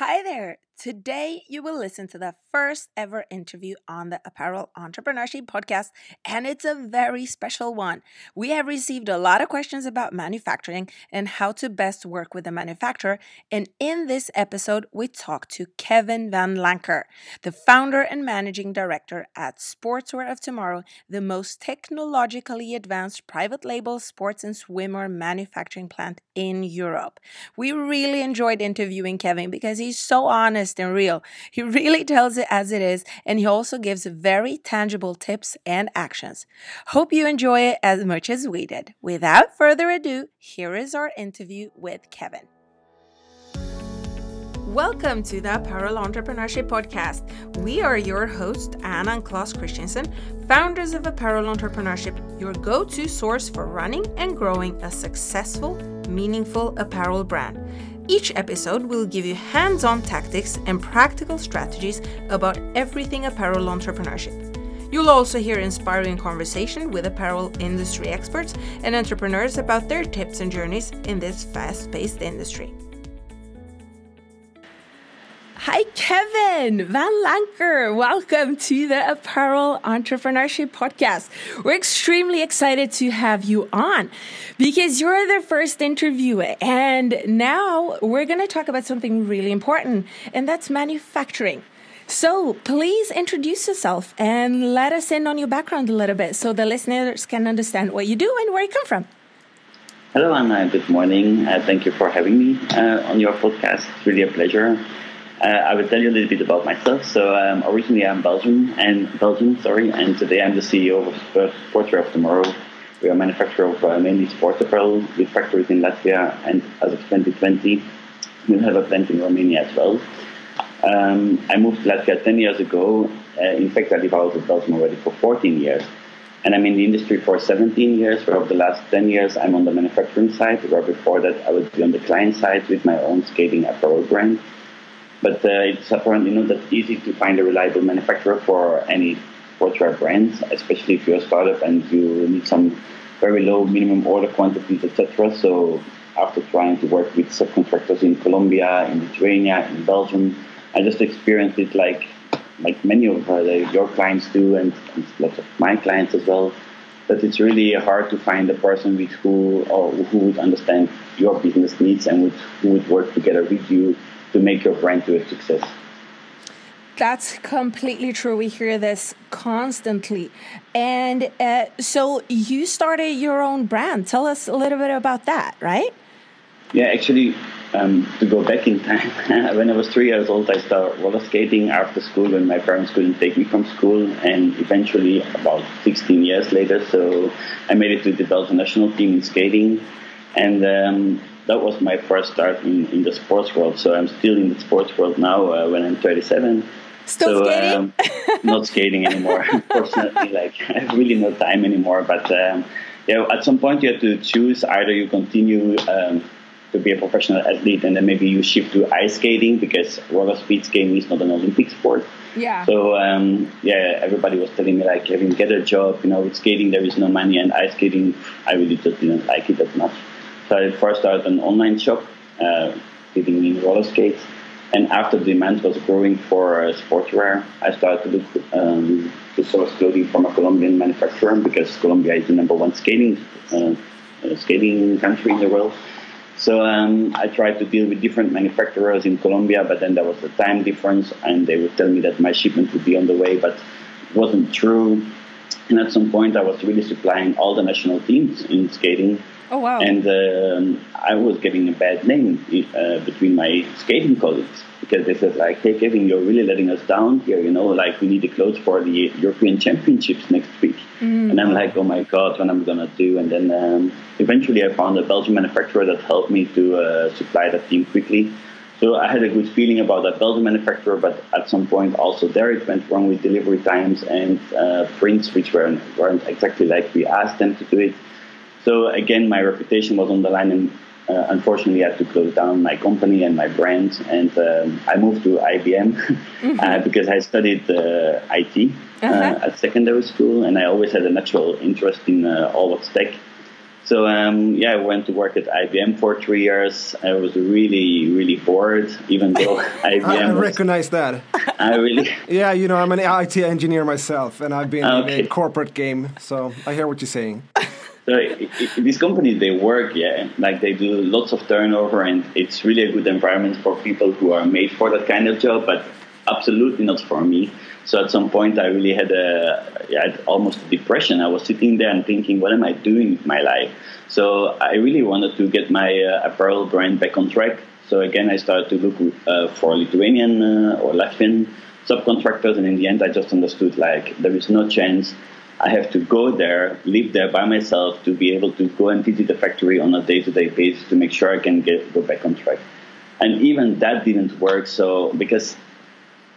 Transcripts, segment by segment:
Hi there. Today, you will listen to the first ever interview on the Apparel Entrepreneurship Podcast, and it's a very special one. We have received a lot of questions about manufacturing and how to best work with a manufacturer. And in this episode, we talk to Kevin Van Lancker, the founder and managing director at Sportswear of Tomorrow, the most technologically advanced private label sports and swimwear manufacturing plant in Europe. We really enjoyed interviewing Kevin because he's so honest honest and real. He really tells it as it is, and he also gives very tangible tips and actions. Hope you enjoy it as much as we did. Without further ado, here is our interview with Kevin. Welcome to the Apparel Entrepreneurship Podcast. We are your hosts, Anna and Klaus Christensen, founders of Apparel Entrepreneurship, your go to source for running and growing a successful, meaningful apparel brand. Each episode will give you hands on tactics and practical strategies about everything apparel entrepreneurship. You'll also hear inspiring conversation with apparel industry experts and entrepreneurs about their tips and journeys in this fast paced industry. Hi, Kevin Van Lancker. Welcome to the Apparel Entrepreneurship Podcast. We're extremely excited to have you on because you're the first interviewer. And now we're going to talk about something really important, and that's manufacturing. So please introduce yourself and let us in on your background a little bit so the listeners can understand what you do and where you come from. Hello, Anna. Good morning. Uh, thank you for having me uh, on your podcast. It's really a pleasure. Uh, I will tell you a little bit about myself. So um, originally I'm Belgian and Belgian, sorry, and today I'm the CEO of Sportswear of Tomorrow. We are a manufacturer of uh, mainly sports apparel with factories in Latvia, and as of 2020, we have a plant in Romania as well. Um, I moved to Latvia 10 years ago. Uh, in fact, I live out of Belgium already for 14 years. And I'm in the industry for 17 years, where over the last 10 years I'm on the manufacturing side, where before that I was on the client side with my own skating apparel brand. But uh, it's apparently not that easy to find a reliable manufacturer for any sportswear brands, especially if you're a startup and you need some very low minimum order quantities, etc. So after trying to work with subcontractors in Colombia, in Lithuania, in Belgium, I just experienced it like like many of uh, your clients do, and, and, lots of my clients as well. That it's really hard to find a person with who or who would understand your business needs and would, who would work together with you to make your brand to a success. That's completely true. We hear this constantly. And uh, so you started your own brand. Tell us a little bit about that, right? Yeah, actually, um, to go back in time, when I was three years old, I started roller skating after school when my parents couldn't take me from school. And eventually, about 16 years later, so I made it to the Belgian national team in skating. And um, that was my first start in, in the sports world. So I'm still in the sports world now uh, when I'm 37. Still so, skating? Um, not skating anymore, unfortunately. Like I have really no time anymore. But um, yeah, at some point you have to choose either you continue um, to be a professional athlete and then maybe you shift to ice skating because roller speed skating is not an Olympic sport. Yeah. So um, yeah, everybody was telling me like, Kevin, get a job. You know, with skating there is no money, and ice skating I really just didn't like it that much. I first started an online shop, uh, dealing in roller skates. And after demand was growing for uh, sportswear, I started to look um, to source clothing from a Colombian manufacturer because Colombia is the number one skating uh, uh, skating country in the world. So um, I tried to deal with different manufacturers in Colombia, but then there was a time difference, and they would tell me that my shipment would be on the way, but it wasn't true. And at some point, I was really supplying all the national teams in skating Oh wow! And um, I was getting a bad name uh, between my skating colleagues because they said like, "Hey Kevin, you're really letting us down here. You know, like we need the clothes for the European Championships next week." Mm-hmm. And I'm like, "Oh my God, what am I gonna do?" And then um, eventually, I found a Belgian manufacturer that helped me to uh, supply that team quickly. So I had a good feeling about that Belgian manufacturer, but at some point also there it went wrong with delivery times and uh, prints, which weren't, weren't exactly like we asked them to do it. So again, my reputation was on the line, and uh, unfortunately, I had to close down my company and my brand. And um, I moved to IBM mm-hmm. uh, because I studied uh, IT uh, uh-huh. at secondary school, and I always had a natural interest in uh, all what's tech. So um, yeah, I went to work at IBM for three years. I was really, really bored, even though IBM. I was, recognize that. I really. Yeah, you know, I'm an IT engineer myself, and I've been okay. in a corporate game, so I hear what you're saying. So it, it, these companies, they work, yeah, like they do lots of turnover, and it's really a good environment for people who are made for that kind of job. But absolutely not for me. So at some point, I really had a yeah, almost a depression. I was sitting there and thinking, what am I doing with my life? So I really wanted to get my uh, apparel brand back on track. So again, I started to look uh, for Lithuanian uh, or Latvian subcontractors, and in the end, I just understood like there is no chance. I have to go there, live there by myself to be able to go and visit the factory on a day-to-day basis to make sure I can get go back on track. And even that didn't work. So because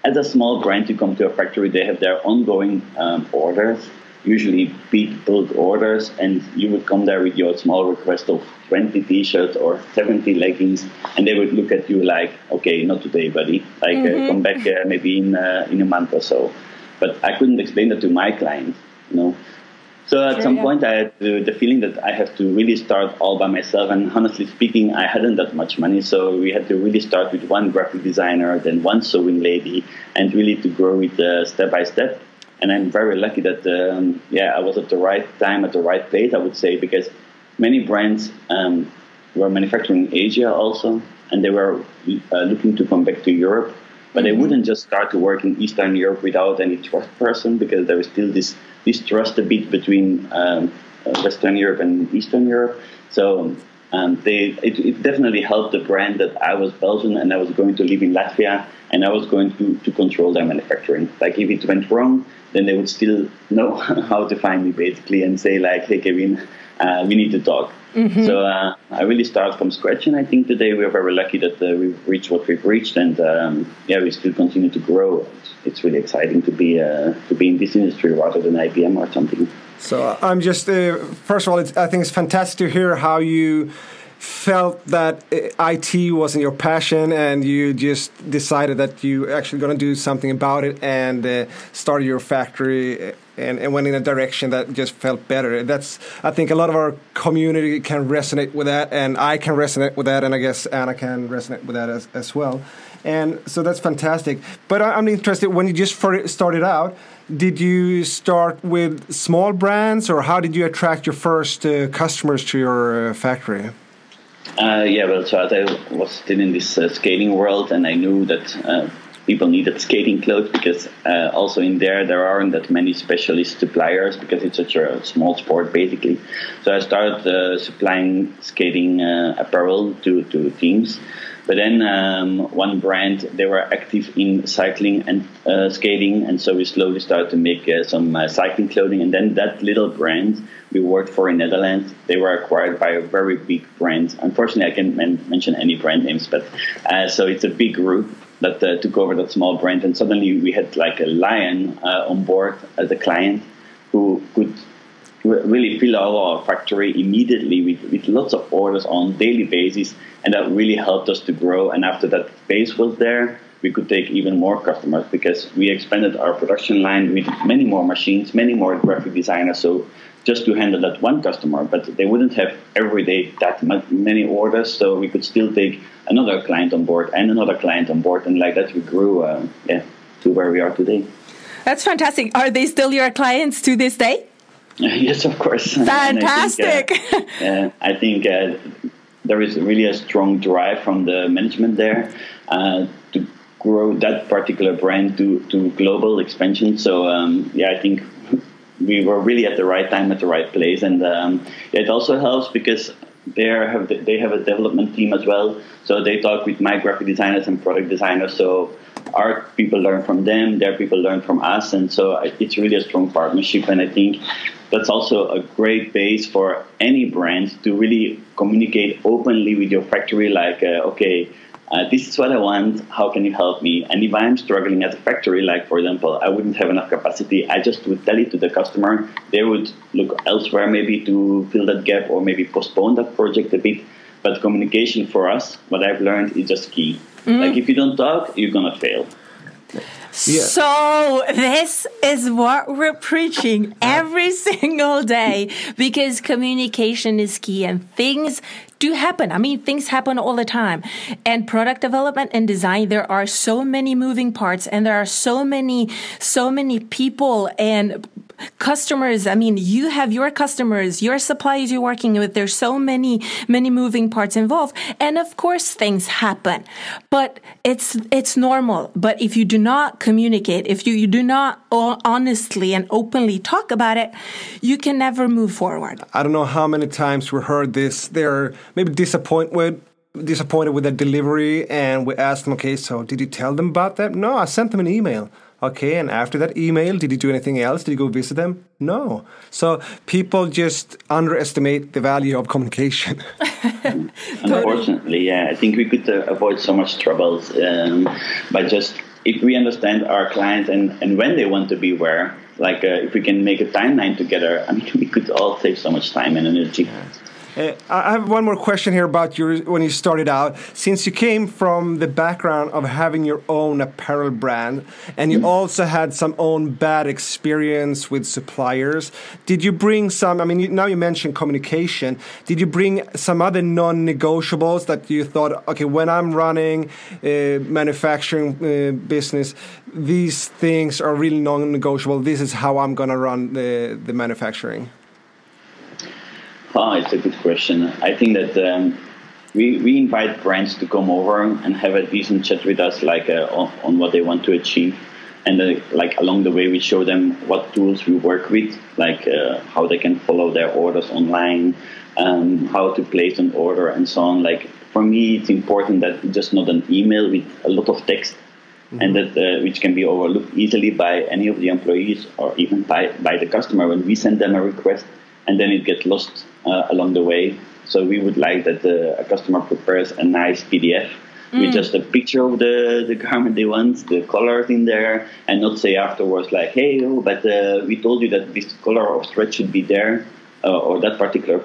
as a small brand, you come to a factory, they have their ongoing um, orders, usually big bulk orders, and you would come there with your small request of 20 t-shirts or 70 leggings, and they would look at you like, okay, not today, buddy. Like, uh, mm-hmm. uh, come back uh, maybe in uh, in a month or so. But I couldn't explain that to my client, you know. So at sure, some yeah. point, I had the, the, feeling that I have to really start all by myself. And honestly speaking, I hadn't that much money, so we had to really start with one graphic designer, then one sewing lady, and really to grow it uh, step by step. And I'm very lucky that um, yeah, I was at the right time at the right place. I would say because many brands um, were manufacturing in Asia also, and they were uh, looking to come back to Europe, but mm-hmm. they wouldn't just start to work in Eastern Europe without any trust person because there is still this distrust a bit between um, uh, Western Europe and Eastern Europe. So um, they, it, it, definitely helped the brand that I was Belgian and I was going to live in Latvia and I was going to, to control their manufacturing. Like if it went wrong, then they would still know how to find me basically and say like, hey Kevin, uh, we need to talk. Mm-hmm. So uh, I really start from scratch, and I think today we are very lucky that uh, we've reached what we've reached, and um, yeah, we still continue to grow. It's really exciting to be uh, to be in this industry rather than IBM or something. So I'm just uh, first of all, I think it's fantastic to hear how you felt that uh, IT wasn't your passion and you just decided that you actually going to do something about it and uh, started your factory and, and went in a direction that just felt better. That's I think a lot of our community can resonate with that and I can resonate with that and I guess Anna can resonate with that as, as well. And so that's fantastic. But I'm interested when you just started out, did you start with small brands or how did you attract your first uh, customers to your uh, factory? Uh, yeah, well, so I was still in this uh, skating world, and I knew that uh, people needed skating clothes because uh, also in there there aren't that many specialist suppliers because it's such a small sport basically. So I started uh, supplying skating uh, apparel to to teams. But then um, one brand they were active in cycling and uh, skating, and so we slowly started to make uh, some uh, cycling clothing. And then that little brand we worked for in Netherlands, they were acquired by a very big brand. Unfortunately, I can't men- mention any brand names, but so it's a big group that uh, took over that small brand, and suddenly we had like a lion uh, on board as a client who could really fill our factory immediately with, with lots of orders on daily basis and that really helped us to grow. And after that base was there we could take even more customers because we expanded our production line with many more machines many more graphic designers. So just to handle that one customer but they wouldn't have every day that many orders so we could still take another client on board and another client on board and like that we grew uh, yeah to where we are today that's fantastic are they still your clients to this day yes, of course. Fantastic. I think, uh, I think uh, there is really a strong drive from the management there uh, to grow that particular brand to, to global expansion. So, um, yeah, I think we were really at the right time at the right place. And um, it also helps because they have they have a development team as well. So they talk with my graphic designers and product designers. So our people learn from them, their people learn from us, and so it's really a strong partnership. And I think that's also a great base for any brand to really communicate openly with your factory like uh, okay uh, this is what I want. How can you help me? And if I'm struggling at a factory, like for example, I wouldn't have enough capacity, I just would tell it to the customer. They would look elsewhere maybe to fill that gap or maybe postpone that project a bit. But communication for us, what I've learned is just key. Mm-hmm. Like if you don't talk, you're gonna fail. So this is what we're preaching every single day because communication is key and things do happen. I mean, things happen all the time. And product development and design, there are so many moving parts and there are so many, so many people and customers. I mean, you have your customers, your suppliers you're working with. There's so many, many moving parts involved. And of course, things happen, but it's, it's normal. But if you do not communicate, if you, you do not honestly and openly talk about it, you can never move forward. I don't know how many times we heard this. They're maybe disappointed with disappointed with the delivery and we asked them okay so did you tell them about that no i sent them an email okay and after that email did you do anything else? Did you go visit them? No. So people just underestimate the value of communication. Unfortunately yeah i think we could uh, avoid so much troubles um, by just if we understand our clients and, and when they want to be where like uh, if we can make a timeline together, I mean, we could all save so much time and energy. Uh, I have one more question here about your when you started out. Since you came from the background of having your own apparel brand, and you also had some own bad experience with suppliers, did you bring some? I mean, you, now you mentioned communication. Did you bring some other non-negotiables that you thought, okay, when I'm running a manufacturing uh, business, these things are really non-negotiable. This is how I'm going to run the the manufacturing. Oh, it's a good question. I think that um, we, we invite brands to come over and have a decent chat with us, like uh, on, on, what they want to achieve, and uh, like along the way we show them what tools we work with, like uh, how they can follow their orders online, um, how to place an order, and so on. Like for me, it's important that it's just not an email with a lot of text. Mm-hmm. And that uh, which can be overlooked easily by any of the employees or even by, by the customer when we send them a request, and then it gets lost uh, along the way. So we would like that the, a customer prepares a nice PDF mm. with just a picture of the, the garment they want, the colors in there, and not say afterwards like, hey, oh, but uh, we told you that this color of thread should be there, uh, or that particular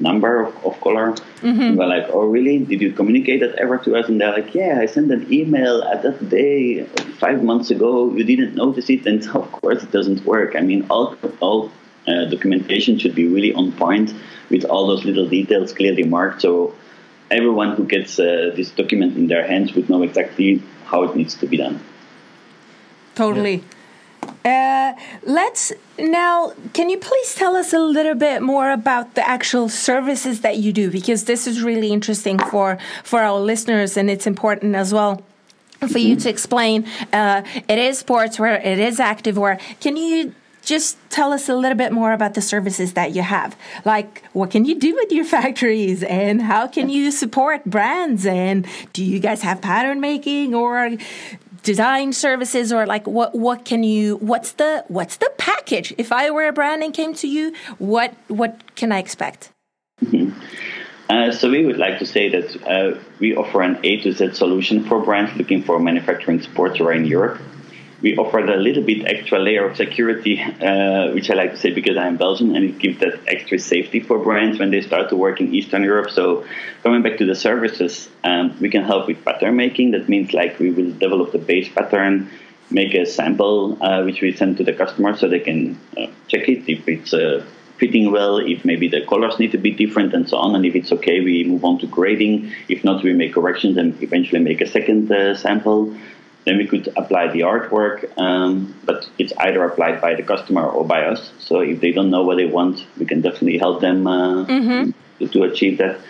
number of, of color. Mm-hmm. we're like, oh, really? Did you communicate that ever to us? And they're like, yeah, I sent an email at that day five months ago. You didn't notice it, and of course it doesn't work. I mean, all all uh, documentation should be really on point with all those little details clearly marked. So everyone who gets uh, this document in their hands would know exactly how it needs to be done. Totally. Uh, let's now. Can you please tell us a little bit more about the actual services that you do? Because this is really interesting for for our listeners, and it's important as well for you to explain. Uh, it is sportswear, it is activewear. Can you just tell us a little bit more about the services that you have. Like, what can you do with your factories and how can you support brands? And do you guys have pattern making or design services or like what what can you what's the what's the package if i were a brand and came to you what what can i expect mm-hmm. uh, so we would like to say that uh, we offer an a to z solution for brands looking for manufacturing support around europe we offered a little bit extra layer of security, uh, which I like to say because I'm Belgian, and it gives that extra safety for brands when they start to work in Eastern Europe. So, coming back to the services, um, we can help with pattern making. That means like we will develop the base pattern, make a sample uh, which we send to the customer so they can uh, check it if it's uh, fitting well, if maybe the colors need to be different, and so on. And if it's okay, we move on to grading. If not, we make corrections and eventually make a second uh, sample. Then we could apply the artwork, um, but it's either applied by the customer or by us. So if they don't know what they want, we can definitely help them uh, mm-hmm. to, to, achieve that.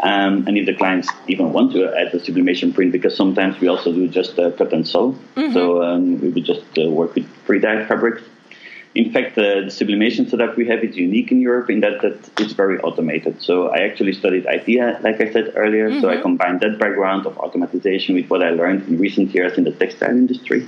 Um, and if the clients even want to add the sublimation print, because sometimes we also do just uh, cut and sew. Mm-hmm. So um, we would just uh, work with pre-dyed fabrics. In fact, uh, the sublimation setup we have is unique in Europe in that, that it's very automated. So I actually studied IT, like I said earlier. Mm-hmm. So I mm-hmm. combined that background of automatization with what I learned in recent years in the textile industry.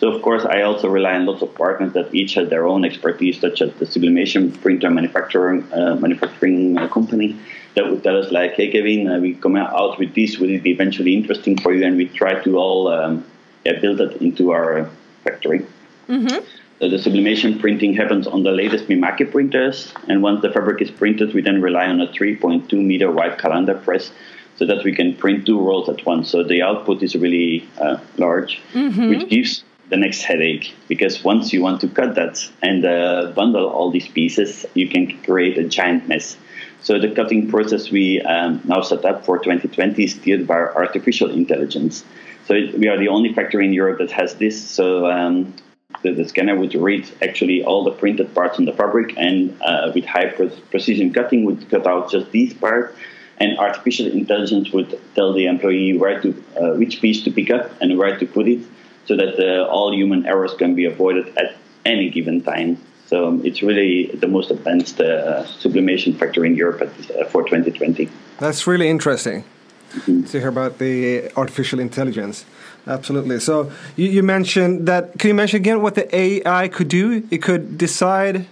So of course, I also rely on lots of partners that each have their own expertise, such as the sublimation printer manufacturing uh, manufacturing uh, company that would tell us like, "Hey, Kevin, uh, we come out with this. Would it be eventually interesting for you?" And we try to all um, yeah, build it into our factory. Mm-hmm the sublimation printing happens on the latest Mimaki printers. And once the fabric is printed, we then rely on a 3.2 meter wide calender press so that we can print two rolls at once. So the output is really uh, large, mm-hmm. which gives the next headache because once you want to cut that and uh, bundle all these pieces, you can create a giant mess. So the cutting process we um, now set up for 2020 is steered by artificial intelligence. So it, we are the only factory in Europe that has this. So um, the, the, scanner would read actually all the printed parts on the fabric, and uh, with high pre- precision cutting would cut out just these parts. And artificial intelligence would tell the employee where to, uh, which piece to pick up and where to put it, so that uh, all human errors can be avoided at any given time. So um, it's really the most advanced uh, sublimation factory in Europe at, uh, for 2020. That's really interesting mm-hmm. to hear about the artificial intelligence. Absolutely. So you, you, mentioned that. Can you mention again what the AI could do? It could decide.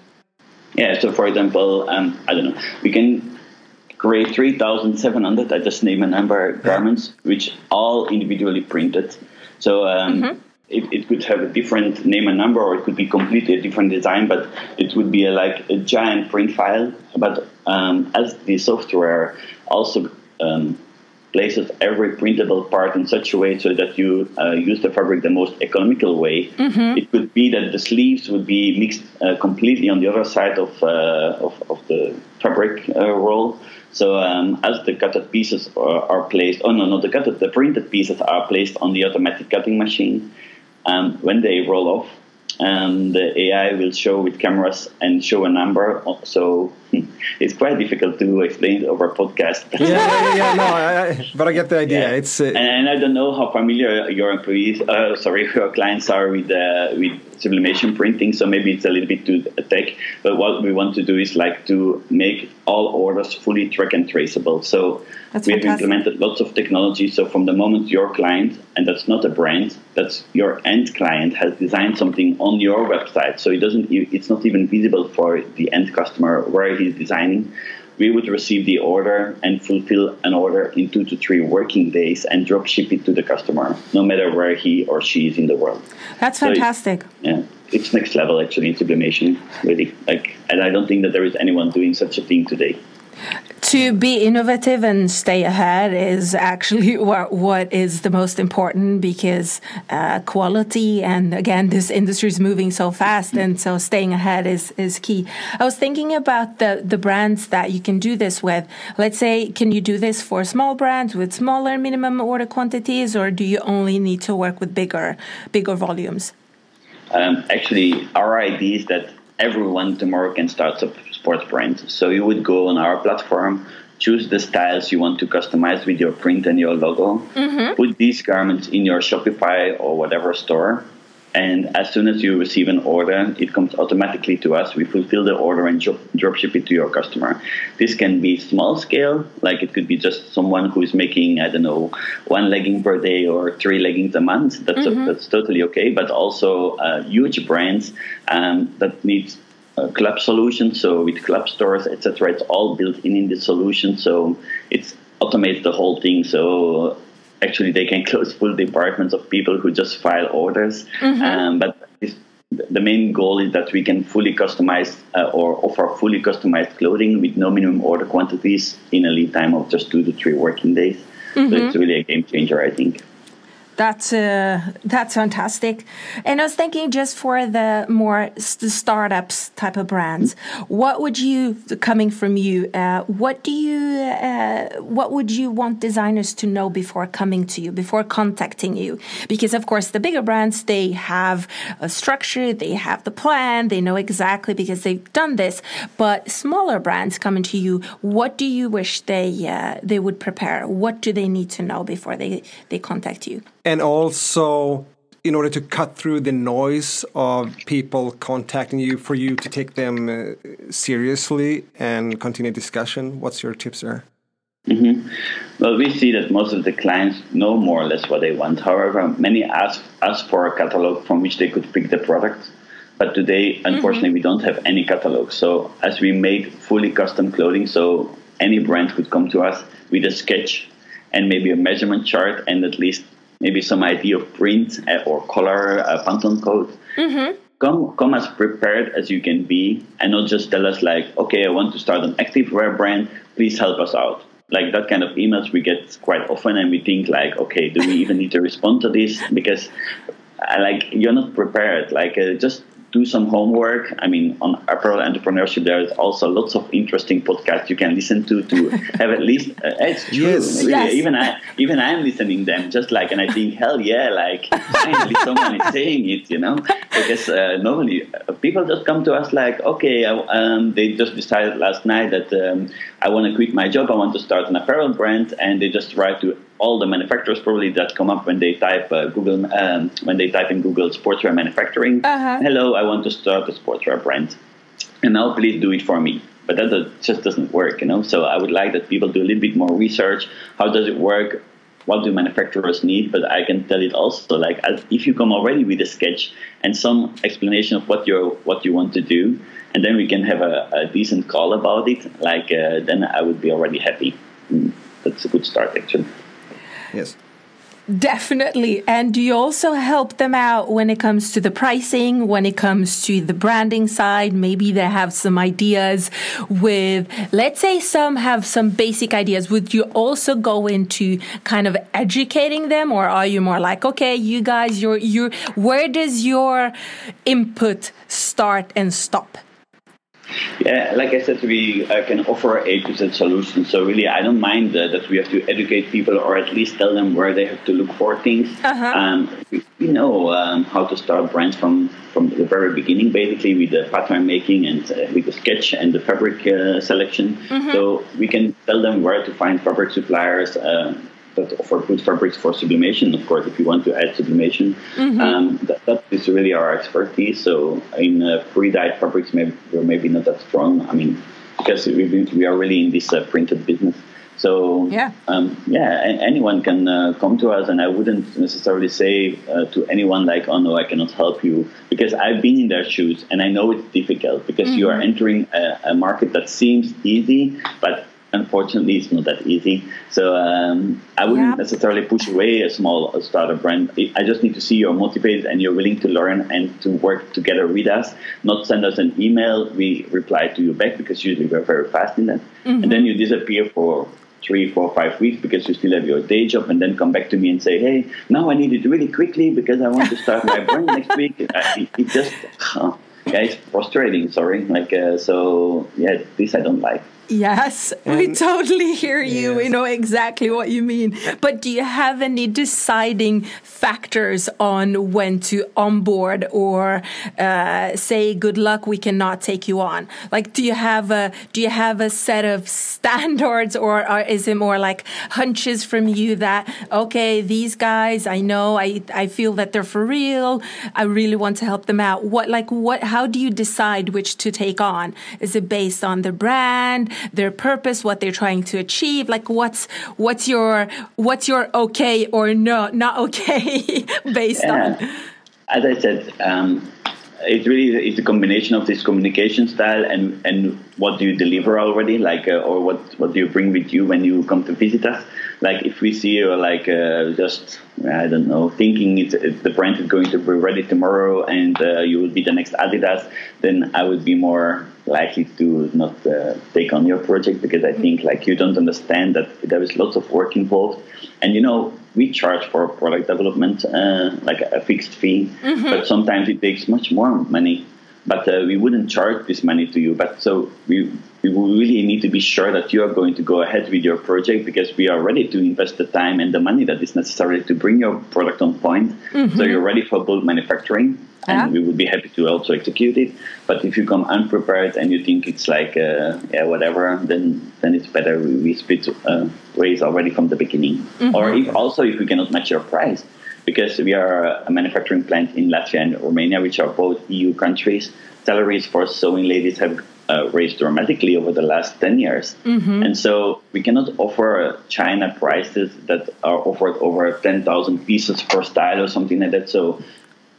Yeah. So for example, um, I don't know. We can create 3,700. I just name a number yeah. garments, which all individually printed. So. Um, mm-hmm it, it could have a different name and number or it could be completely a different design but it would be a, like a giant print file but um, as the software also um, places every printable part in such a way so that you uh, use the fabric the most economical way. Mm-hmm. It could be that the sleeves would be mixed uh, completely on the other side of, uh, of, of, the fabric uh, roll. So um, as the cutted pieces are, are, placed, oh no, no, the cutted, the printed pieces are placed on the automatic cutting machine um, when they roll off, um, the AI will show with cameras and show a number. So it's quite difficult to explain over podcast. yeah, yeah, yeah, no, I, I, but I get the idea. Yeah. It's uh, and, and, I don't know how familiar your employees, uh, sorry, your clients are with uh, with sublimation printing. So maybe it's a little bit too tech. But what we want to do is like to make all orders fully track and traceable. So that's we fantastic. have implemented lots of technology. So from the moment your client, and that's not a brand, that's your end client has designed something on your website. So it doesn't, it's not even visible for the end customer where he's designing. We would receive the order and fulfill an order in two to three working days and drop ship it to the customer, no matter where he or she is in the world. That's fantastic. So yeah, it's next level actually in sublimation, really. Like, and I don't think that there is anyone doing such a thing today to be innovative and stay ahead is actually what, what is the most important because uh, quality and again this industry is moving so fast and so staying ahead is, is key. I was thinking about the, the brands that you can do this with. Let's say can you do this for small brands with smaller minimum order quantities or do you only need to work with bigger bigger volumes? Um, actually our idea is that everyone tomorrow can start a sports brand. So you would go on our platform, choose the styles you want to customize with your print and your logo, mm-hmm. put these garments in your Shopify or whatever store, and as soon as you receive an order, it comes automatically to us. We fulfill the order and drop ship it to your customer. This can be small scale, like it could be just someone who is making, I don't know, one legging per day or three leggings a month. That's, mm-hmm. a, that's totally okay. But also uh, huge brands um, that need club solution. So with club stores, etc., it's all built in in the solution. So it's automates the whole thing. So actually they can close full departments of people who just file orders. Mm-hmm. Um, but the main goal is that we can fully customize uh, or offer fully customized clothing with no minimum order quantities in a lead time of just two to three working days. Mm-hmm. So it's really a game changer, I think. That's uh, that's fantastic. And I was thinking, just for the more the startups type of brands, what would you, coming from you, uh, what do you, uh, what would you want designers to know before coming to you, before contacting you? Because of course, the bigger brands they have a structure, they have the plan, they know exactly because they've done this. But smaller brands coming to you, what do you wish they uh, they would prepare? What do they need to know before they they contact you? And also in order to cut through the noise of people contacting you for you to take them uh, seriously and continue discussion what's your tips there mm-hmm. well we see that most of the clients know more or less what they want however many ask ask for a catalog from which they could pick the product but today unfortunately mm-hmm. we don't have any catalog so as we made fully custom clothing so any brand could come to us with a sketch and maybe a measurement chart and at least maybe some idea of print uh, or color, uh, Pantone code. Mm-hmm. Come, come as prepared as you can be, and not just tell us like, okay, I want to start an activewear brand. Please help us out. Like that kind of emails we get quite often, and we think like, okay, do we even need to respond to this? Because like you're not prepared. Like uh, just do some homework. I mean, on apparel entrepreneurship, there's also lots of interesting podcasts you can listen to to have at least. Uh, it's true. Yes. Really. Yes. Even I, even I'm listening them. Just like, and I think, hell yeah! Like finally someone is saying it. You know, because uh, normally uh, people just come to us like, okay, I, um, they just decided last night that um, I want to quit my job. I want to start an apparel brand, and they just write to all the manufacturers probably that come up when they type uh, Google um, when they type in Google sportswear manufacturing. Uh-huh. Hello, I want to start a sportswear brand, and now please do it for me. But that just doesn't work, you know. So I would like that people do a little bit more research. How does it work? What do manufacturers need? But I can tell it also like if you come already with a sketch and some explanation of what you what you want to do, and then we can have a, a decent call about it. Like uh, then I would be already happy. Mm, that's a good start, actually. Yes. Definitely. And do you also help them out when it comes to the pricing, when it comes to the branding side? Maybe they have some ideas with, let's say some have some basic ideas. Would you also go into kind of educating them or are you more like, okay, you guys, you're, you're, where does your input start and stop? Yeah, like I said, we uh, can offer A to Z solutions. So really, I don't mind uh, that we have to educate people or at least tell them where they have to look for things. Uh-huh. Um, we, we know um, how to start brands from from the very beginning, basically with the pattern making and uh, with the sketch and the fabric uh, selection. So we can tell them where to find fabric suppliers. Uh, that offer good fabrics for sublimation. Of course, if you want to add sublimation, um, that, that is really our expertise. So in uh, pre-dyed fabrics, maybe we're maybe not that strong. I mean, because we we are really in this uh, printed business. So Yeah. um, yeah, anyone can uh, come to us, and I wouldn't necessarily say uh, to anyone like, "Oh no, I cannot help you," because I've been in their shoes, and I know it's difficult because you are entering a, a market that seems easy, but unfortunately, it's not that easy. So um, I wouldn't Yeah. necessarily push away a small startup brand. I- just need to see you're motivated and you're willing to learn and to work together with us. Not send us an email. We reply to you back because usually we're very fast in that, and then you disappear for three, four, five weeks because you still have your day job, and then come back to me and say, "Hey, now I need it really quickly because I want to start my brand next week." Uh, It, it just, yeah, it's frustrating. Sorry, like uh, so. Yeah, this I don't like. Yes, we totally hear you. We know exactly what you mean. But do you have any deciding factors on when to onboard or uh, say good luck we cannot take you on? Like, do you have a do you have a set of standards, or, or is it more like hunches from you that okay, these guys I know I I feel that they're for real. I really want to help them out. What like what? How do you decide which to take on? Is it based on the brand, their purpose, what they're trying to achieve? Like what's what's your what's your okay or no not okay based on? As I said, um, it really is a combination of this communication style and, and what do you deliver already, like, uh, or what, what do you bring with you when you come to visit us. Like, if we see you like uh, just, I don't know, thinking it's, it's the brand is going to be ready tomorrow and uh, you will be the next Adidas, then I would be more likely to not uh, take on your project because I think like you don't understand that there is lots of work involved. And you know, we charge for product development uh, like a fixed fee, but sometimes it takes much more money. But uh, we wouldn't charge this money to you. But so we we really need to be sure that you are going to go ahead with your project because we are ready to invest the time and the money that is necessary to bring your product on point. So you're ready for bulk manufacturing, and Yeah. we would be happy to also execute it. But if you come unprepared and you think it's like uh, yeah whatever, then then it's better we, we split uh, ways already from the beginning. Or if also if we cannot match your price, because we are a manufacturing plant in Latvia and Romania, which are both EU countries. Salaries for sewing ladies have uh, raised dramatically over the last 10 years. And so we cannot offer China prices that are offered over 10,000 pieces per style or something like that. So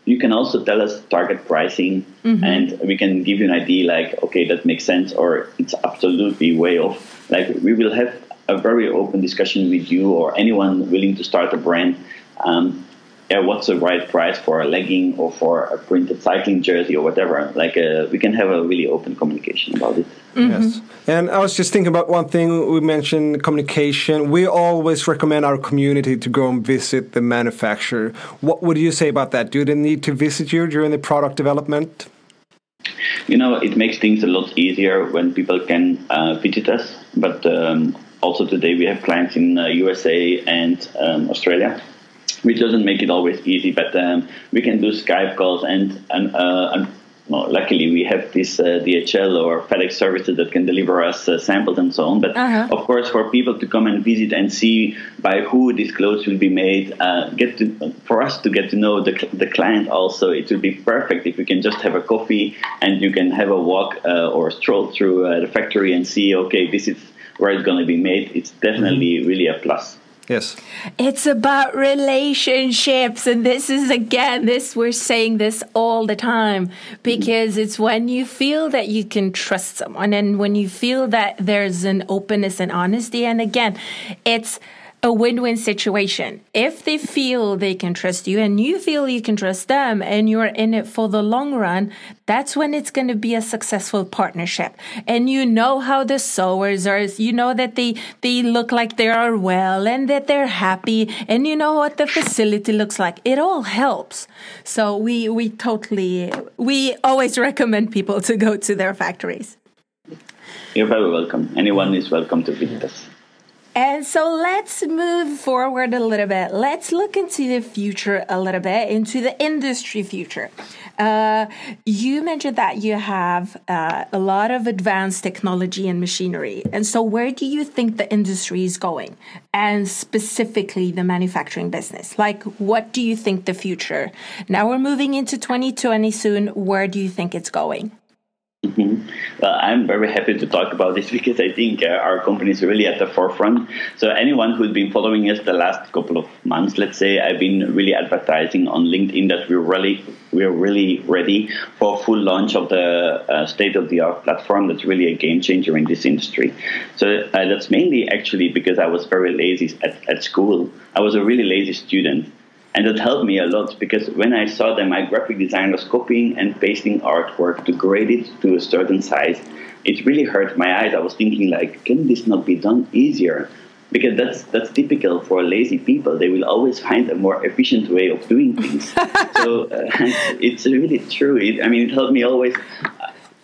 you can also tell us target pricing and we can give you an idea like, okay, that makes sense or it's absolutely way off. Like we will have a very open discussion with you or anyone willing to start a brand. Um, yeah, what's the right price for a legging or for a printed cycling jersey or whatever. Like uh, we can have a really open communication about it. Mm-hmm. Yes. And I was just thinking about one thing we mentioned communication. We always recommend our community to go and visit the manufacturer. What would you say about that? Do they need to visit you during the product development? You know, it makes things a lot easier when people can uh, visit us. But um, also today we have clients in uh, USA and um, Australia which doesn't make it always easy. But um, we can do Skype calls, and and, uh, and well, luckily we have this uh, DHL or FedEx services that can deliver us uh, samples and so on. But uh-huh. of course, for people to come and visit and see by who these clothes will be made, uh, get to for us to get to know the the client also, it will be perfect if we can just have a coffee and you can have a walk uh, or stroll through uh, the factory and see, okay, this is where it's going to be made. It's definitely mm-hmm. really a plus. Yes. It's about relationships. And this is again, this we're saying this all the time because it's when you feel that you can trust someone and when you feel that there's an openness and honesty. And again, it's a win-win situation. If they feel they can trust you and you feel you can trust them and you're in it for the long run, that's when it's going to be a successful partnership. And you know how the sewers are, you know that they, they look like they are well and that they're happy and you know what the facility looks like. It all helps. So we, we totally, we always recommend people to go to their factories. You're very welcome. Anyone is welcome to visit us. And so let's move forward a little bit. Let's look into the future a little bit, into the industry future. Uh, you mentioned that you have uh, a lot of advanced technology and machinery. And so, where do you think the industry is going? And specifically, the manufacturing business? Like, what do you think the future? Now we're moving into 2020 soon. Where do you think it's going? Mm-hmm. Well, I'm very happy to talk about this because I think uh, our company is really at the forefront. So, anyone who's been following us the last couple of months, let's say, I've been really advertising on LinkedIn that we're really we're really ready for full launch of the uh, state of the art platform. That's really a game changer in this industry. So uh, that's mainly actually because I was very lazy at, at school. I was a really lazy student. And that helped me a lot because when I saw that my graphic design was copying and pasting artwork to grade it to a certain size, it really hurt my eyes. I was thinking like, can this not be done easier? Because that's that's typical for lazy people. They will always find a more efficient way of doing things. so uh, it's really true. It, I mean, it helped me always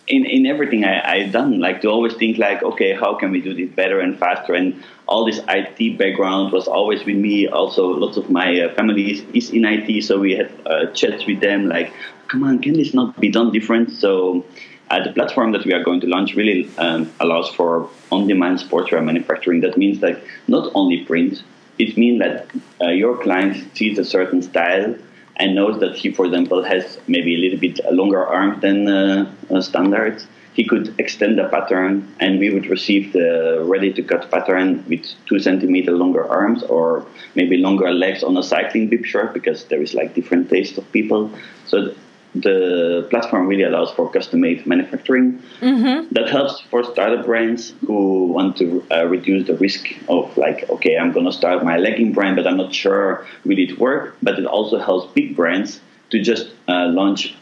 in, in everything I, I've done, like to always think like, okay, how can we do this better and faster? And all this IT background was always with me. Also, lots of my uh, family is, is, in IT, so we had uh, chats with them like, come on, can this not be done different? So uh, the platform that we are going to launch really um, allows for on-demand sportswear manufacturing. That means that not only print, it means that uh, your client sees a certain style and knows that he, for example, has maybe a little bit longer arms than uh, standard, he could extend the pattern and we would receive the ready to cut pattern with two centimeter longer arms or maybe longer legs on a cycling bib shirt because there is like different tastes of people. So the platform really allows for custom made manufacturing. Mm-hmm. That helps for startup brands who want to uh, reduce the risk of like, okay, I'm going to start my legging brand, but I'm not sure will it work. But it also helps big brands to just uh, launch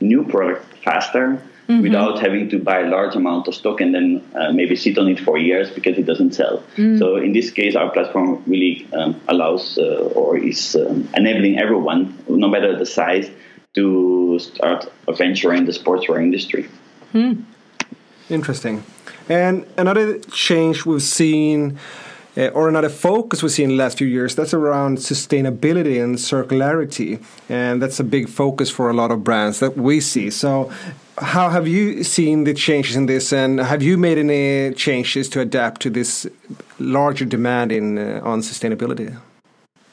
new product faster Mm-hmm. without having to buy a large amount of stock and then uh, maybe sit on it for years because it doesn't sell. Mm. So in this case, our platform really um, allows uh, or is um, enabling everyone, no matter the size, to start a venture in the sportswear industry. Hmm. Interesting. And another change we've seen, uh, or another focus we've seen in the last few years, that's around sustainability and circularity. And that's a big focus for a lot of brands that we see. So, how have you seen the changes in this, and have you made any changes to adapt to this larger demand in uh, on sustainability?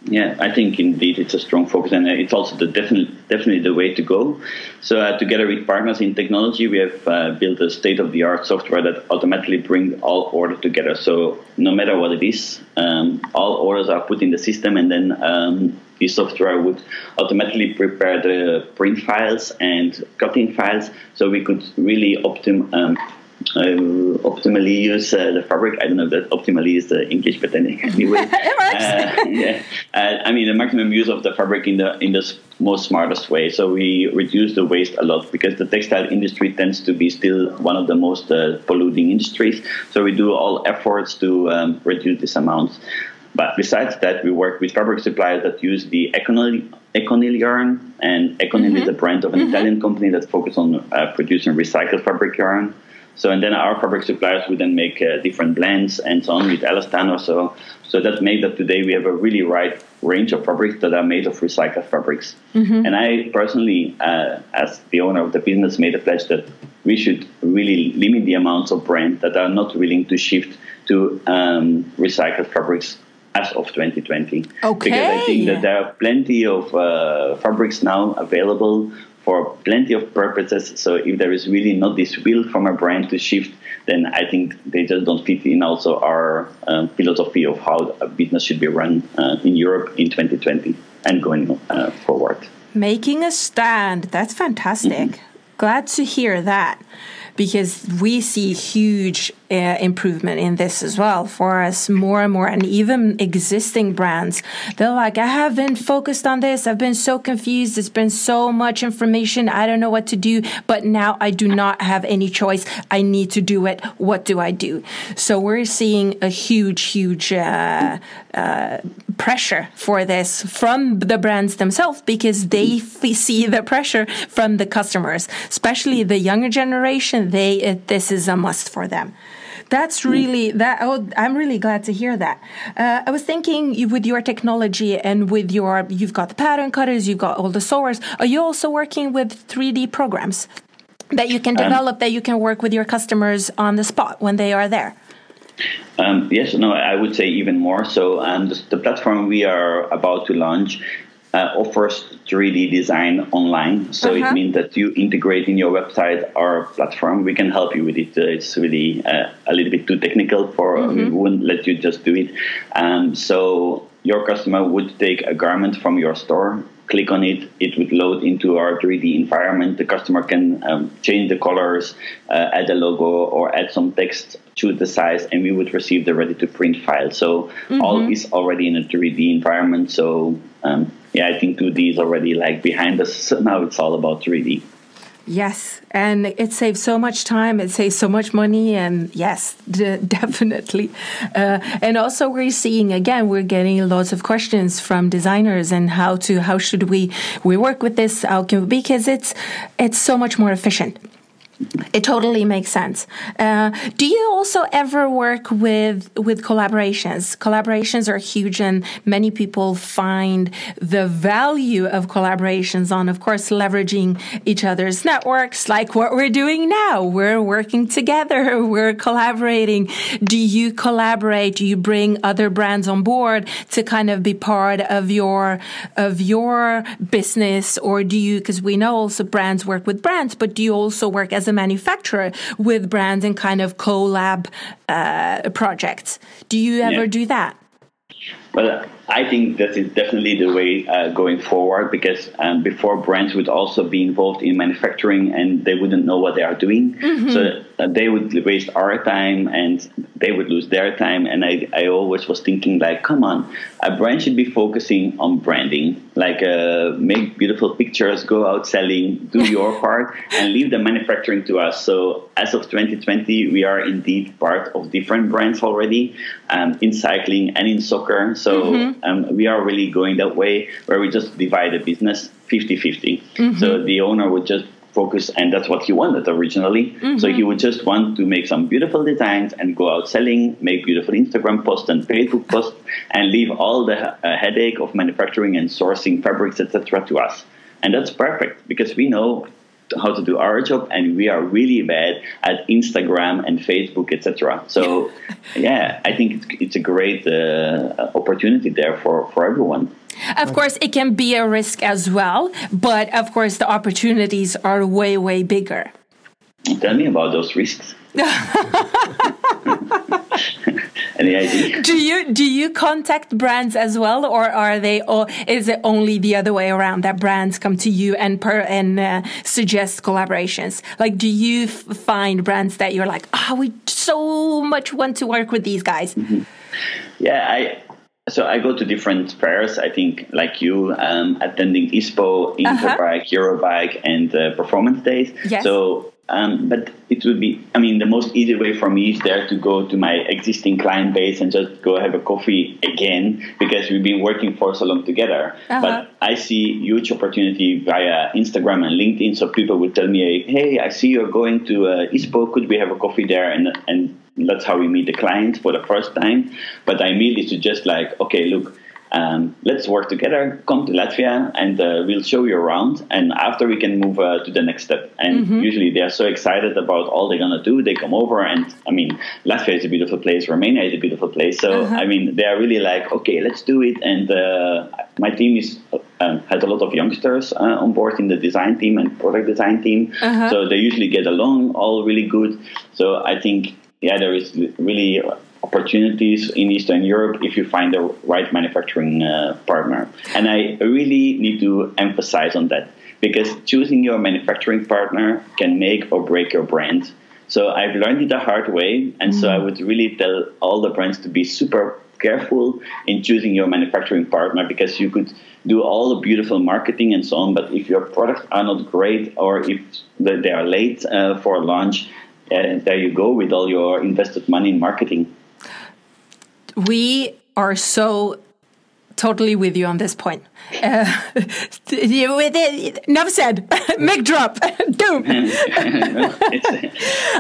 Yeah, I think indeed it's a strong focus, and it's also the definitely definitely the way to go. So, uh, together with partners in technology, we have uh, built a state-of-the-art software that automatically brings all orders together. So, no matter what it is, um, all orders are put in the system, and then um, the software would automatically prepare the print files and cutting files, so we could really optimize. Um, uh, optimally use uh, the fabric. I don't know if that optimally is the English, but then anyway, uh, yeah. Uh, I mean the maximum use of the fabric in the in the most smartest way. So we reduce the waste a lot because the textile industry tends to be still one of the most uh, polluting industries. So we do all efforts to um, reduce this amount. But besides that, we work with fabric suppliers that use the Econyl, Econyl yarn, and Econyl mm-hmm. is a brand of an mm-hmm. Italian company that focuses on uh, producing recycled fabric yarn. So, and then our fabric suppliers would then make uh, different blends and so on with Elastano. So, so that made that today we have a really wide range of fabrics that are made of recycled fabrics. Mm-hmm. And I personally, uh, as the owner of the business, made a pledge that we should really limit the amounts of brands that are not willing to shift to um, recycled fabrics as of 2020. Okay. Because I think that there are plenty of uh, fabrics now available for plenty of purposes. So if there is really not this will from a brand to shift, then I think they just don't fit in also our um, philosophy of how a business should be run uh, in Europe in 2020 and going uh, forward. Making a stand. That's fantastic. Mm-hmm. Glad to hear that because we see huge uh, improvement in this as well for us more and more. And even existing brands they're like i haven't focused on this. I've been so confused. It's been so much information. I don't know what to do but now i do not have any choice. I need to do it. What do i do? So we're seeing a huge huge uh, uh, pressure for this from the brands themselves because they see the pressure from the customers especially the younger generation they it, this is a must for them that's really that. Oh, I'm really glad to hear that. Uh, I was thinking with your technology and with your, you've got the pattern cutters, you've got all the sewers. Are you also working with 3D programs that you can um, develop um, that you can work with your customers on the spot when they are there? Um, yes, no, I would say even more. So, the, the, platform we are about to launch uh, offers 3D design online. So uh-huh. it means that you integrate in your website our platform. We can help you with it. Uh, it's really uh, a little bit too technical for mm-hmm. we wouldn't let you just do it. Um, so your customer would take a garment from your store click on it, it would load into our 3D environment. The customer can um, change the colors, uh, add a logo, or add some text, choose the size, and we would receive the ready to print file. So mm-hmm. all is already in a 3D environment. So um, yeah, I think 2D is already like behind us. So now it's all about 3D. Yes, and it saves so much time. It saves so much money, and yes, definitely. Uh, and also, we're seeing again, we're getting lots of questions from designers and how to how should we we work with this? How can we? because it's it's so much more efficient. It totally makes sense. Uh, do you also ever work with with collaborations? Collaborations are huge, and many people find the value of collaborations on, of course, leveraging each other's networks, like what we're doing now. We're working together. We're collaborating. Do you collaborate? Do you bring other brands on board to kind of be part of your of your business, or do you? Because we know also brands work with brands, but do you also work as a manufacturer with brands and kind of collab uh, projects. Do you ever yeah. do that? Well, I think that is definitely the way uh, going forward because um, before brands would also be involved in manufacturing and they wouldn't know what they are doing. Mm-hmm. So uh, they would waste our time and they would lose their time. And I, I always was thinking, like, come on, a brand should be focusing on branding, like uh, make beautiful pictures, go out selling, do your part, and leave the manufacturing to us. So as of 2020, we are indeed part of different brands already um, in cycling and in soccer. So mm-hmm um, we are really going that way where we just divide the business 50 50. Mm-hmm. So the owner would just focus, and that's what he wanted originally. Mm-hmm. So he would just want to make some beautiful designs and go out selling, make beautiful Instagram posts and Facebook posts, and leave all the uh, headache of manufacturing and sourcing fabrics, etc., to us. And that's perfect because we know how to do our job and we are really bad at instagram and facebook etc so yeah i think it's, it's a great uh, opportunity there for, for everyone. Of course it can be a risk as well but of course the opportunities are way way bigger. Tell me about those risks Any idea? Do you do you contact brands as well, or are they? Or is it only the other way around that brands come to you and per and uh, suggest collaborations? Like, do you find brands that you're like, oh, we so much want to work with these guys? Mm -hmm. Yeah, I so I go to different fairs. I think, like you, um, attending ISPO, Interbike, uh-huh. Eurobike, and uh, Performance Days. Yes. So, um, but it would be, I mean, the most easy way for me is there to go to my existing client base and just go have a coffee again because we've been working for so long together. Uh-huh. But I see huge opportunity via Instagram and LinkedIn. So people would tell me, "Hey, I see you're going to uh, ISPO. Could we have a coffee there?" And and that's how we meet the client for the first time. But I immediately suggest like, okay, look, um, let's work together. Come to Latvia, and uh, we'll show you around. And after we can move uh, to the next step. And mm-hmm. usually they are so excited about all they're gonna do. They come over, and I mean, Latvia is a beautiful place. Romania is a beautiful place. So uh-huh. I mean, they are really like, okay, let's do it. And uh, my team is um, has a lot of youngsters uh, on board in the design team and product design team. Uh-huh. So they usually get along all really good. So I think yeah, there is really opportunities in Eastern Europe if you find the right manufacturing uh, partner. And I really need to emphasize on that because choosing your manufacturing partner can make or break your brand. So I've learned it the hard way, and mm. so I mm. would really tell all the brands to be super careful in choosing your manufacturing partner because you could do all the beautiful marketing and so on, but if your products are not great or if they are late uh, for launch, and there you go with all your invested money in marketing. We are so totally with you on this point. Uh, enough said. Mic drop. Doom. yeah,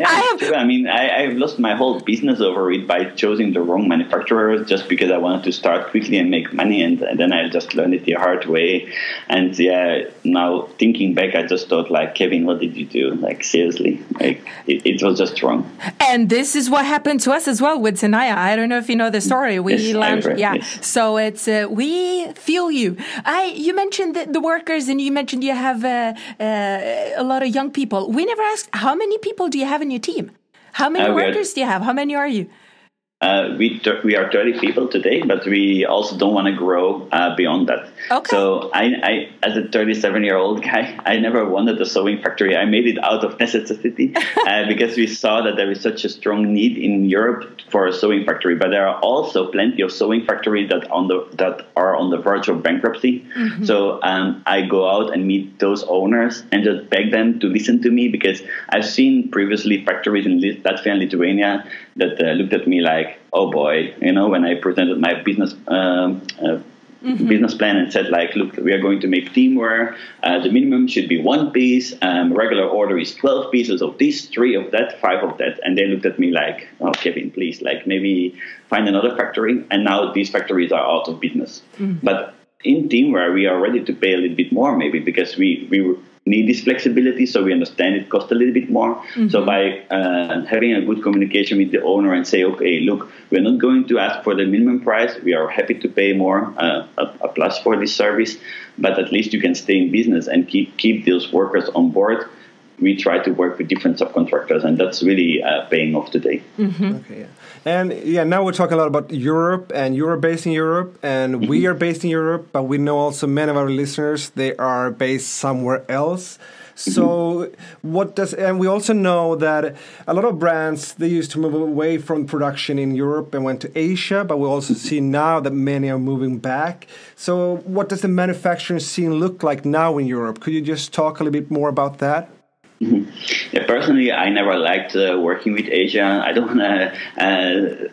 I have. I mean, I, have lost my whole business over it by choosing the wrong manufacturer just because I wanted to start quickly and make money, and, and, then I just learned it the hard way. And yeah, now thinking back, I just thought like, Kevin, what did you do? Like seriously, like it, it was just wrong. And this is what happened to us as well with Tenaya. I don't know if you know the story. We yes, learned, yeah. Yes. So it's uh, we feel you. I you mentioned the, the workers, and you mentioned you have uh, uh, a lot of young people. We never asked how many people do you have in your team? How many uh, workers do you have? How many are you? Uh, we we are 30 people today, but we also don't want to grow uh, beyond that. Okay. So I, I, as a 37 year old guy, I never wanted a sewing factory. I made it out of necessity uh, because we saw that there is such a strong need in Europe for a sewing factory. But there are also plenty of sewing factories that on the that are on the verge of bankruptcy. Mm-hmm. So um, I go out and meet those owners and just beg them to listen to me because I've seen previously factories in Latvia and Lithuania that uh, looked at me like, "Oh boy," you know, when I presented my business. Um, uh, Mm-hmm. business plan and said like look we are going to make teamwear uh, the minimum should be one piece um, regular order is 12 pieces of this three of that five of that and they looked at me like oh kevin please like maybe find another factory and now these factories are out of business mm-hmm. but in teamwear we are ready to pay a little bit more maybe because we we need this flexibility so we understand it costs a little bit more mm-hmm. so by uh, having a good communication with the owner and say okay look we're not going to ask for the minimum price we are happy to pay more uh, a, a, plus for this service but at least you can stay in business and keep keep those workers on board we try to work with different subcontractors and that's really uh, paying off today mm-hmm. okay yeah. And yeah, now we're talking a lot about Europe, and you're based in Europe, and we are based in Europe, but we know also many of our listeners they are based somewhere else. So mm-hmm. what does and we also know that a lot of brands they used to move away from production in Europe and went to Asia, but we also see now that many are moving back. So what does the manufacturing scene look like now in Europe? Could you just talk a little bit more about that? Mm-hmm. Yeah, personally, I never liked uh, working with Asia. I don't want to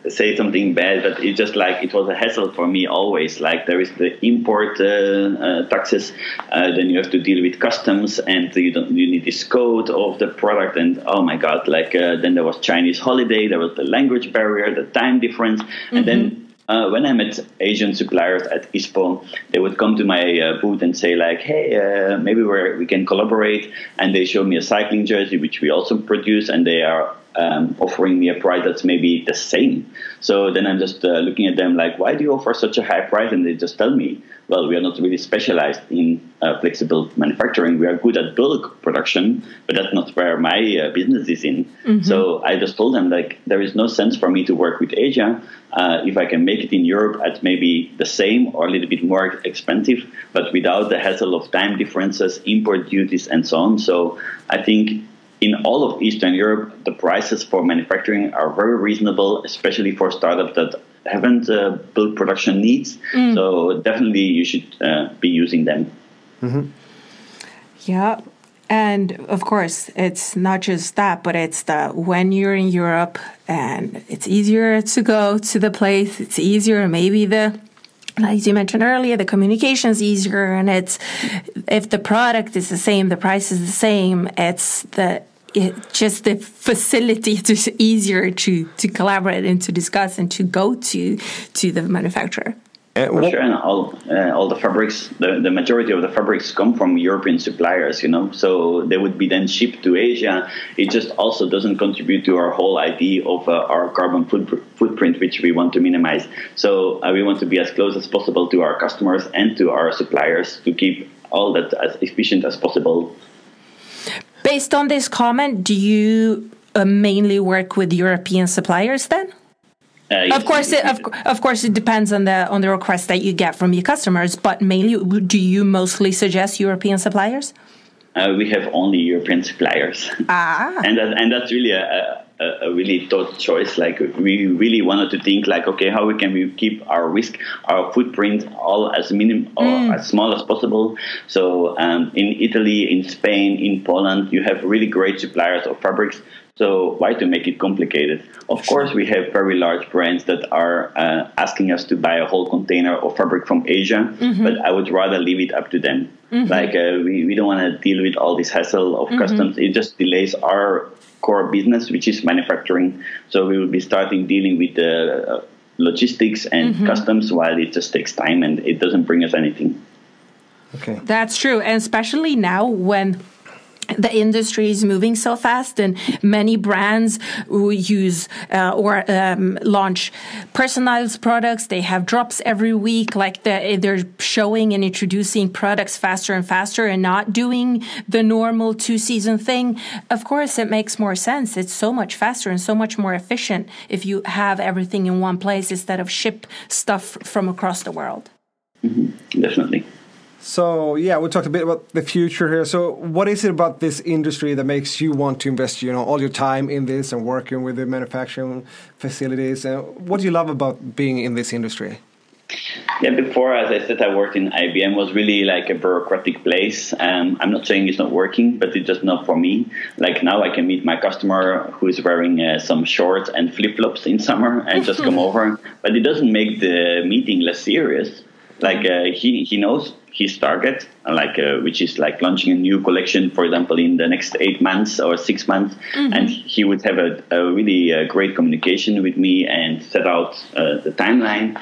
uh, say something bad, but it's just like it was a hassle for me always. Like there is the import uh, uh taxes, uh, then you have to deal with customs, and you don't you need this code of the product, and oh my god, like uh, then there was Chinese holiday, there was the language barrier, the time difference, mm-hmm. and then mm-hmm. Uh, when I met Asian suppliers at ISPO, they would come to my uh, booth and say like, "Hey, uh, maybe we we can collaborate." And they show me a cycling jersey, which we also produce, and they are um, offering me a price that's maybe the same. So then I'm just uh, looking at them like, why do you offer such a high price? And they just tell me, well, we are not really specialized in uh, flexible manufacturing. We are good at bulk production, but that's not where my uh, business is in. Mm-hmm. So I just told them like, there is no sense for me to work with Asia uh, if I can make it in Europe at maybe the same or a little bit more expensive, but without the hassle of time differences, import duties, and so on. So I think in all of Eastern Europe, the prices for manufacturing are very reasonable, especially for startups that haven't uh, built production needs. Mm. So definitely you should uh, be using them. Mm-hmm. Yeah. And of course, it's not just that, but it's the when you're in Europe and it's easier to go to the place, it's easier, maybe the as you mentioned earlier, the communication is easier, and it's if the product is the same, the price is the same. It's the it, just the facility is easier to to collaborate and to discuss and to go to to the manufacturer. Uh, For sure, and all uh, all the fabrics, the, the majority of the fabrics come from European suppliers, you know, so they would be then shipped to Asia. It just also doesn't contribute to our whole idea of uh, our carbon foot, footprint, which we want to minimize. So uh, we want to be as close as possible to our customers and to our suppliers to keep all that as efficient as possible. Based on this comment, do you uh, mainly work with European suppliers then? Uh, of course, it, of, of course, it depends on the on the request that you get from your customers. But mainly, do you mostly suggest European suppliers? Uh, we have only European suppliers, ah. and that, and that's really a, a, a, really thought choice. Like we really wanted to think like, okay, how we can we keep our risk, our footprint all as minimum or mm. as small as possible. So um, in Italy, in Spain, in Poland, you have really great suppliers of fabrics so why to make it complicated? Of course, we have very large brands that are uh, asking us to buy a whole container of fabric from Asia, mm-hmm. but I would rather leave it up to them. Mm-hmm. Like uh, we, we don't want to deal with all this hassle of mm-hmm. customs. It just delays our core business, which is manufacturing. So we will be starting dealing with the uh, logistics and mm-hmm. customs while it just takes time and it doesn't bring us anything. Okay. That's true. And especially now when the industry is moving so fast and many brands use uh, or um, launch personalized products they have drops every week like the, they're showing and introducing products faster and faster and not doing the normal two season thing. Of course it makes more sense. It's so much faster and so much more efficient if you have everything in one place instead of ship stuff from across the world. Mm-hmm. definitely so yeah, we talked a bit about the future here. So what is it about this industry that makes you want to invest, you know, all your time in this and working with the manufacturing facilities? And what do you love about being in this industry? Yeah, before, as I said, I worked in IBM was really like a bureaucratic place. Um, I'm not saying it's not working, but it's just not for me. Like now, I can meet my customer who is wearing uh, some shorts and flip flops in summer and just come over. But it doesn't make the meeting less serious. Like uh, he he knows his target, like uh, which is like launching a new collection, for example, in the next eight months or six months, mm-hmm. and he would have a, a really uh, great communication with me and set out uh, the timeline.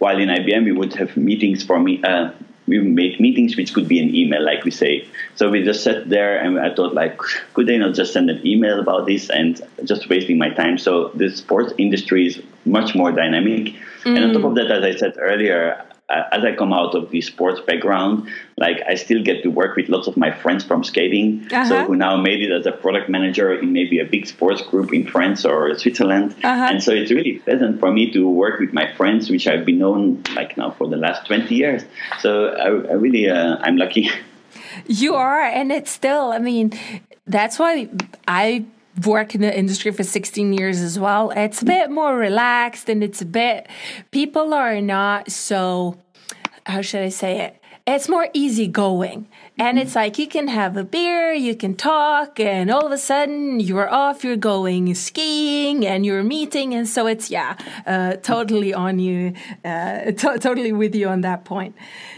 While in IBM, we would have meetings for me. Uh, we made meetings which could be an email, like we say. So we just sat there, and I thought, like, could they not just send an email about this and just wasting my time? So the sports industry is much more dynamic. Mm. And on top of that, as I said earlier, as I come out of the sports background, like I still get to work with lots of my friends from skating, uh-huh. so who now made it as a product manager in maybe a big sports group in France or Switzerland, uh-huh. and so it's really pleasant for me to work with my friends, which I've been known like now for the last twenty years. So I, I really, uh, I'm lucky. You are, and it's still. I mean, that's why I work in the industry for 16 years as well. It's a bit more relaxed and it's a bit, people are not so, how should I say it? It's more easygoing. And it's like you can have a beer, you can talk, and all of a sudden you're off, you're going skiing and you're meeting. And so it's, yeah, uh, totally on you, uh, to- totally with you on that point.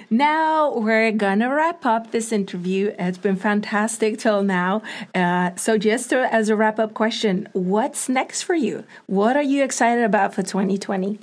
Now we're gonna wrap up this interview. It's been fantastic till now. Uh, so, just to, as a wrap up question, what's next for you? What are you excited about for 2020?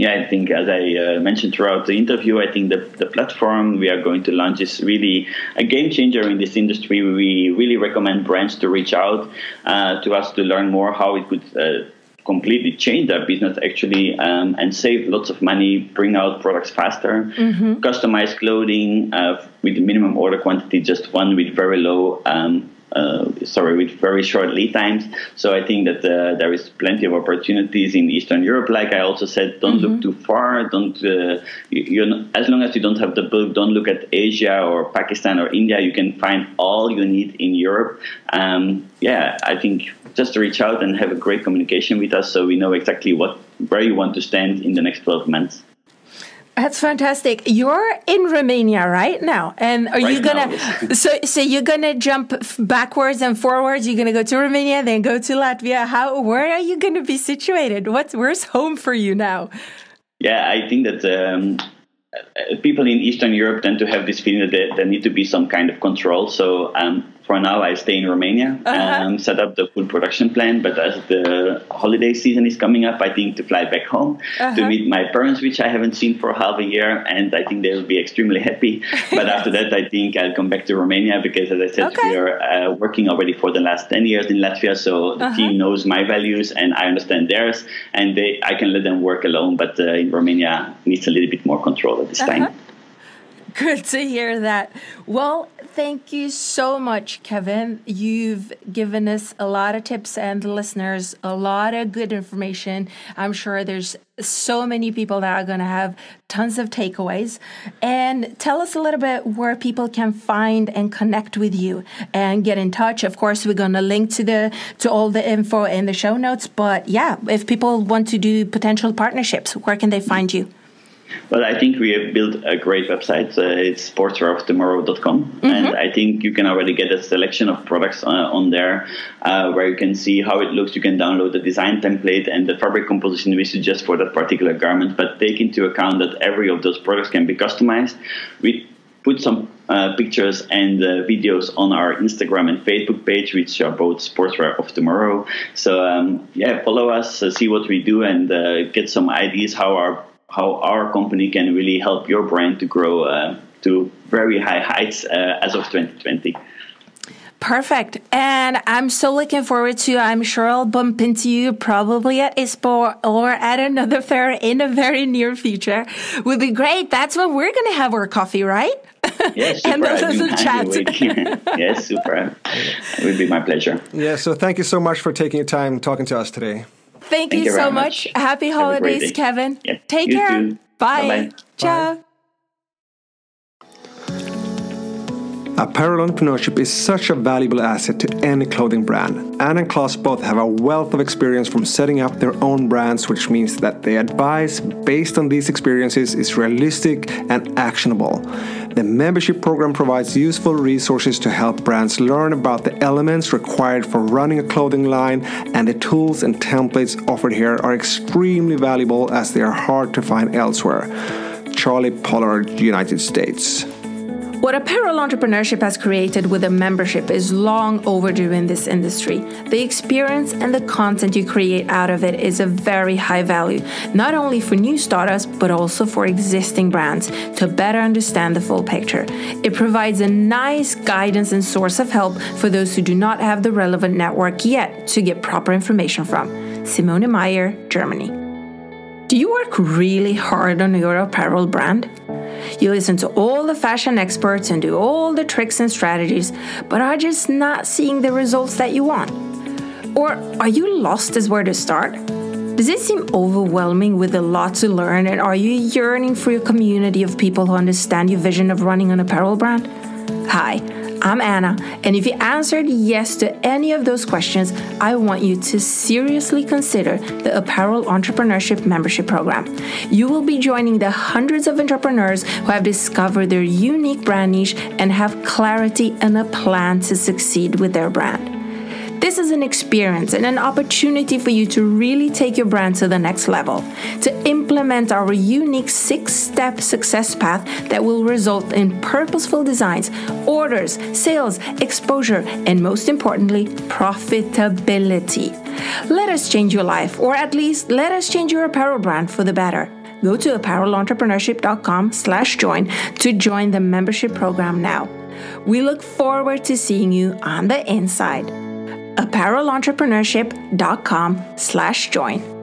yeah, I think as I uh, mentioned throughout the interview, I think the, the platform we are going to launch is really a game changer in this industry. We really recommend brands to reach out uh, to us to learn more how it could uh, completely change their business actually um, and save lots of money, bring out products faster, mm-hmm. customize clothing uh, with minimum order quantity, just one with very low um, uh, sorry, with very short lead times. So I think that uh, there is plenty of opportunities in Eastern Europe. Like I also said, don't mm-hmm. look too far. Don't uh, you, as long as you don't have the book, don't look at Asia or Pakistan or India. You can find all you need in Europe. Um, yeah, I think just reach out and have a great communication with us, so we know exactly what where you want to stand in the next 12 months. That's fantastic. You're in Romania right now, and are right you gonna? Now. so, so you're gonna jump backwards and forwards. You're gonna go to Romania, then go to Latvia. How? Where are you gonna be situated? What's where's home for you now? Yeah, I think that um, uh, people in Eastern Europe tend to have this feeling that there, there need to be some kind of control. So um, for now, I stay in Romania uh-huh. and set up the full production plan. But as the holiday season is coming up, I think to fly back home uh-huh. to meet my parents, which I haven't seen for half a year, and I think they will be extremely happy. but after that, I think I'll come back to Romania because, as I said, okay. we are uh, working already for the last ten years in Latvia, so the uh-huh. team knows my values and I understand theirs, and they I can let them work alone. But uh, in Romania, needs a little bit more control at this uh-huh. time. Good to hear that. Well, thank you so much, Kevin. You've given us a lot of tips and listeners a lot of good information. I'm sure there's so many people that are going to have tons of takeaways. And tell us a little bit where people can find and connect with you and get in touch. Of course, we're going to link to the to all the info in the show notes. But yeah, if people want to do potential partnerships, where can they find you? Well, I think we have built a great website. Uh, it's sportswearoftomorrow.com. Mm-hmm. And I think you can already get a selection of products uh, on there uh, where you can see how it looks. You can download the design template and the fabric composition we suggest for that particular garment. But take into account that every of those products can be customized. We put some uh, pictures and uh, videos on our Instagram and Facebook page, which are both Sportswear of Tomorrow. So um, yeah, follow us, uh, see what we do, and uh, get some ideas how our how our company can really help your brand to grow uh, to very high heights uh, as of 2020. Perfect. And I'm so looking forward to, I'm sure I'll bump into you probably at ISPO or at another fair in the very near future. Would be great. That's when we're going to have our coffee, right? Yes, super. and those are some chat. yes, super. It would be my pleasure. Yeah, so thank you so much for taking your time talking to us today. Thank, Thank you, you so much. much. Happy holidays, Kevin. Yeah, Take care. Too. Bye. Bye-bye. Ciao. Bye. Apparel entrepreneurship is such a valuable asset to any clothing brand. Anne and Klaus both have a wealth of experience from setting up their own brands, which means that the advice based on these experiences is realistic and actionable. The membership program provides useful resources to help brands learn about the elements required for running a clothing line, and the tools and templates offered here are extremely valuable as they are hard to find elsewhere. Charlie Pollard, United States. What apparel entrepreneurship has created with a membership is long overdue in this industry. The experience and the content you create out of it is a very high value, not only for new startups, but also for existing brands to better understand the full picture. It provides a nice guidance and source of help for those who do not have the relevant network yet to get proper information from. Simone Meyer, Germany. Do you work really hard on your apparel brand? You listen to all the fashion experts and do all the tricks and strategies, but are just not seeing the results that you want? Or are you lost as where to start? Does it seem overwhelming with a lot to learn, and are you yearning for a community of people who understand your vision of running an apparel brand? Hi. I'm Anna, and if you answered yes to any of those questions, I want you to seriously consider the Apparel Entrepreneurship Membership Program. You will be joining the hundreds of entrepreneurs who have discovered their unique brand niche and have clarity and a plan to succeed with their brand. This is an experience and an opportunity for you to really take your brand to the next level, to implement our unique six step success path that will result in purposeful designs, orders, sales, exposure, and most importantly, profitability. Let us change your life, or at least let us change your apparel brand for the better. go to apparelentrepreneurship.com slash join to join the membership program now. We look forward to seeing you on the inside. apparelentrepreneurship.com slash join.